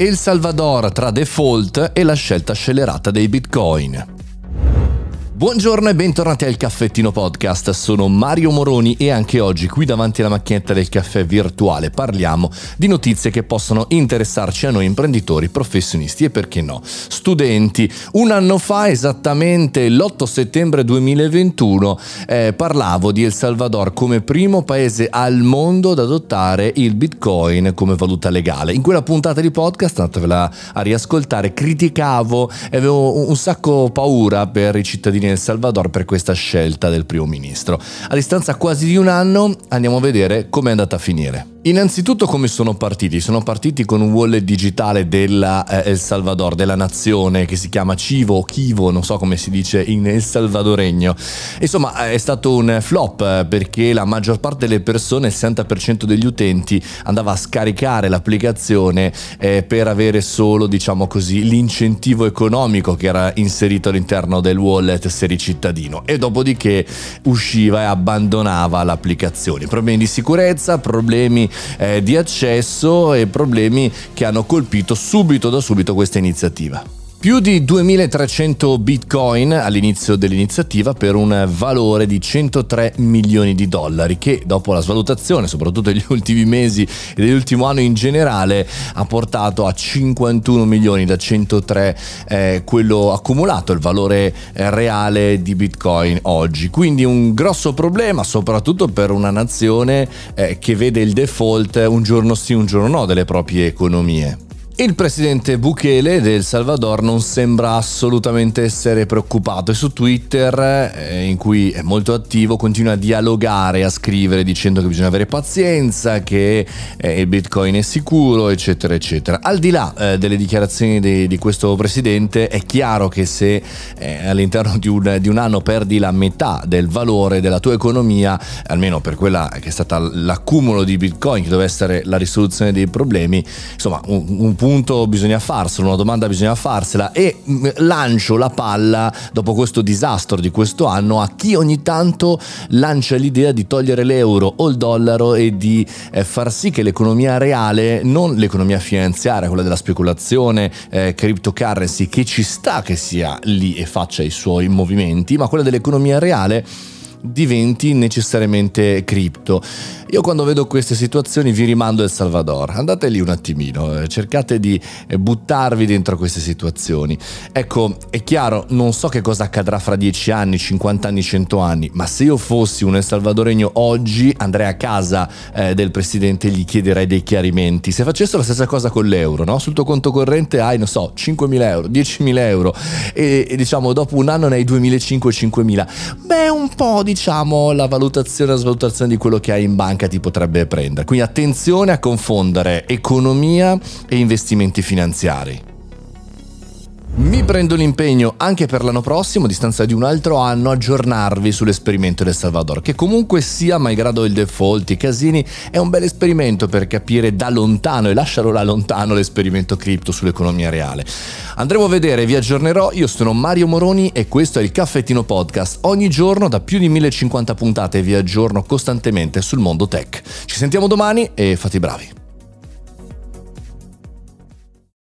El Salvador tra default e la scelta scellerata dei bitcoin. Buongiorno e bentornati al Caffettino Podcast, sono Mario Moroni e anche oggi qui davanti alla macchinetta del caffè virtuale parliamo di notizie che possono interessarci a noi imprenditori, professionisti e perché no, studenti. Un anno fa, esattamente l'8 settembre 2021, eh, parlavo di El Salvador come primo paese al mondo ad adottare il Bitcoin come valuta legale. In quella puntata di podcast, andatevela a riascoltare, criticavo e avevo un sacco paura per i cittadini El Salvador per questa scelta del primo ministro. A distanza quasi di un anno andiamo a vedere come è andata a finire. Innanzitutto come sono partiti? Sono partiti con un wallet digitale del eh, Salvador, della nazione, che si chiama Civo o Kivo, non so come si dice in El Salvadoregno. Insomma è stato un flop eh, perché la maggior parte delle persone, il 60% degli utenti, andava a scaricare l'applicazione eh, per avere solo, diciamo così, l'incentivo economico che era inserito all'interno del wallet se eri cittadino e dopodiché usciva e abbandonava l'applicazione. Problemi di sicurezza, problemi eh, di accesso e problemi che hanno colpito subito da subito questa iniziativa. Più di 2300 bitcoin all'inizio dell'iniziativa per un valore di 103 milioni di dollari che dopo la svalutazione, soprattutto negli ultimi mesi e nell'ultimo anno in generale, ha portato a 51 milioni da 103 eh, quello accumulato, il valore eh, reale di bitcoin oggi. Quindi un grosso problema soprattutto per una nazione eh, che vede il default un giorno sì, un giorno no delle proprie economie. Il presidente Bukele del Salvador non sembra assolutamente essere preoccupato e su Twitter, eh, in cui è molto attivo, continua a dialogare, a scrivere dicendo che bisogna avere pazienza, che eh, il Bitcoin è sicuro, eccetera, eccetera. Al di là eh, delle dichiarazioni di, di, questo presidente, è chiaro che se all'interno di un, di un, anno perdi la metà del valore della tua economia, almeno per quella che è stata l'accumulo di Bitcoin, che deve essere la risoluzione dei problemi, insomma, un, un punto punto bisogna farselo, una domanda bisogna farsela e mm, lancio la palla dopo questo disastro di questo anno a chi ogni tanto lancia l'idea di togliere l'euro o il dollaro e di eh, far sì che l'economia reale, non l'economia finanziaria, quella della speculazione, eh, cryptocurrency, che ci sta che sia lì e faccia i suoi movimenti, ma quella dell'economia reale diventi necessariamente cripto. Io quando vedo queste situazioni vi rimando El Salvador, andate lì un attimino, eh, cercate di eh, buttarvi dentro queste situazioni. Ecco, è chiaro, non so che cosa accadrà fra 10 anni, 50 anni, 100 anni, ma se io fossi un El Salvadoregno oggi andrei a casa eh, del presidente e gli chiederei dei chiarimenti. Se facessero la stessa cosa con l'euro, no? sul tuo conto corrente hai, non so, 5.000 euro, 10.000 euro e, e diciamo dopo un anno ne hai 2.500-5.000, beh un po' diciamo la valutazione, la svalutazione di quello che hai in banca ti potrebbe prendere. Quindi attenzione a confondere economia e investimenti finanziari. Mi prendo l'impegno anche per l'anno prossimo, a distanza di un altro anno, aggiornarvi sull'esperimento del Salvador, che comunque sia, malgrado il default, i casini, è un bel esperimento per capire da lontano e lascialo là lontano l'esperimento cripto sull'economia reale. Andremo a vedere, vi aggiornerò, io sono Mario Moroni e questo è il Caffettino Podcast. Ogni giorno da più di 1050 puntate vi aggiorno costantemente sul mondo tech. Ci sentiamo domani e fate i bravi.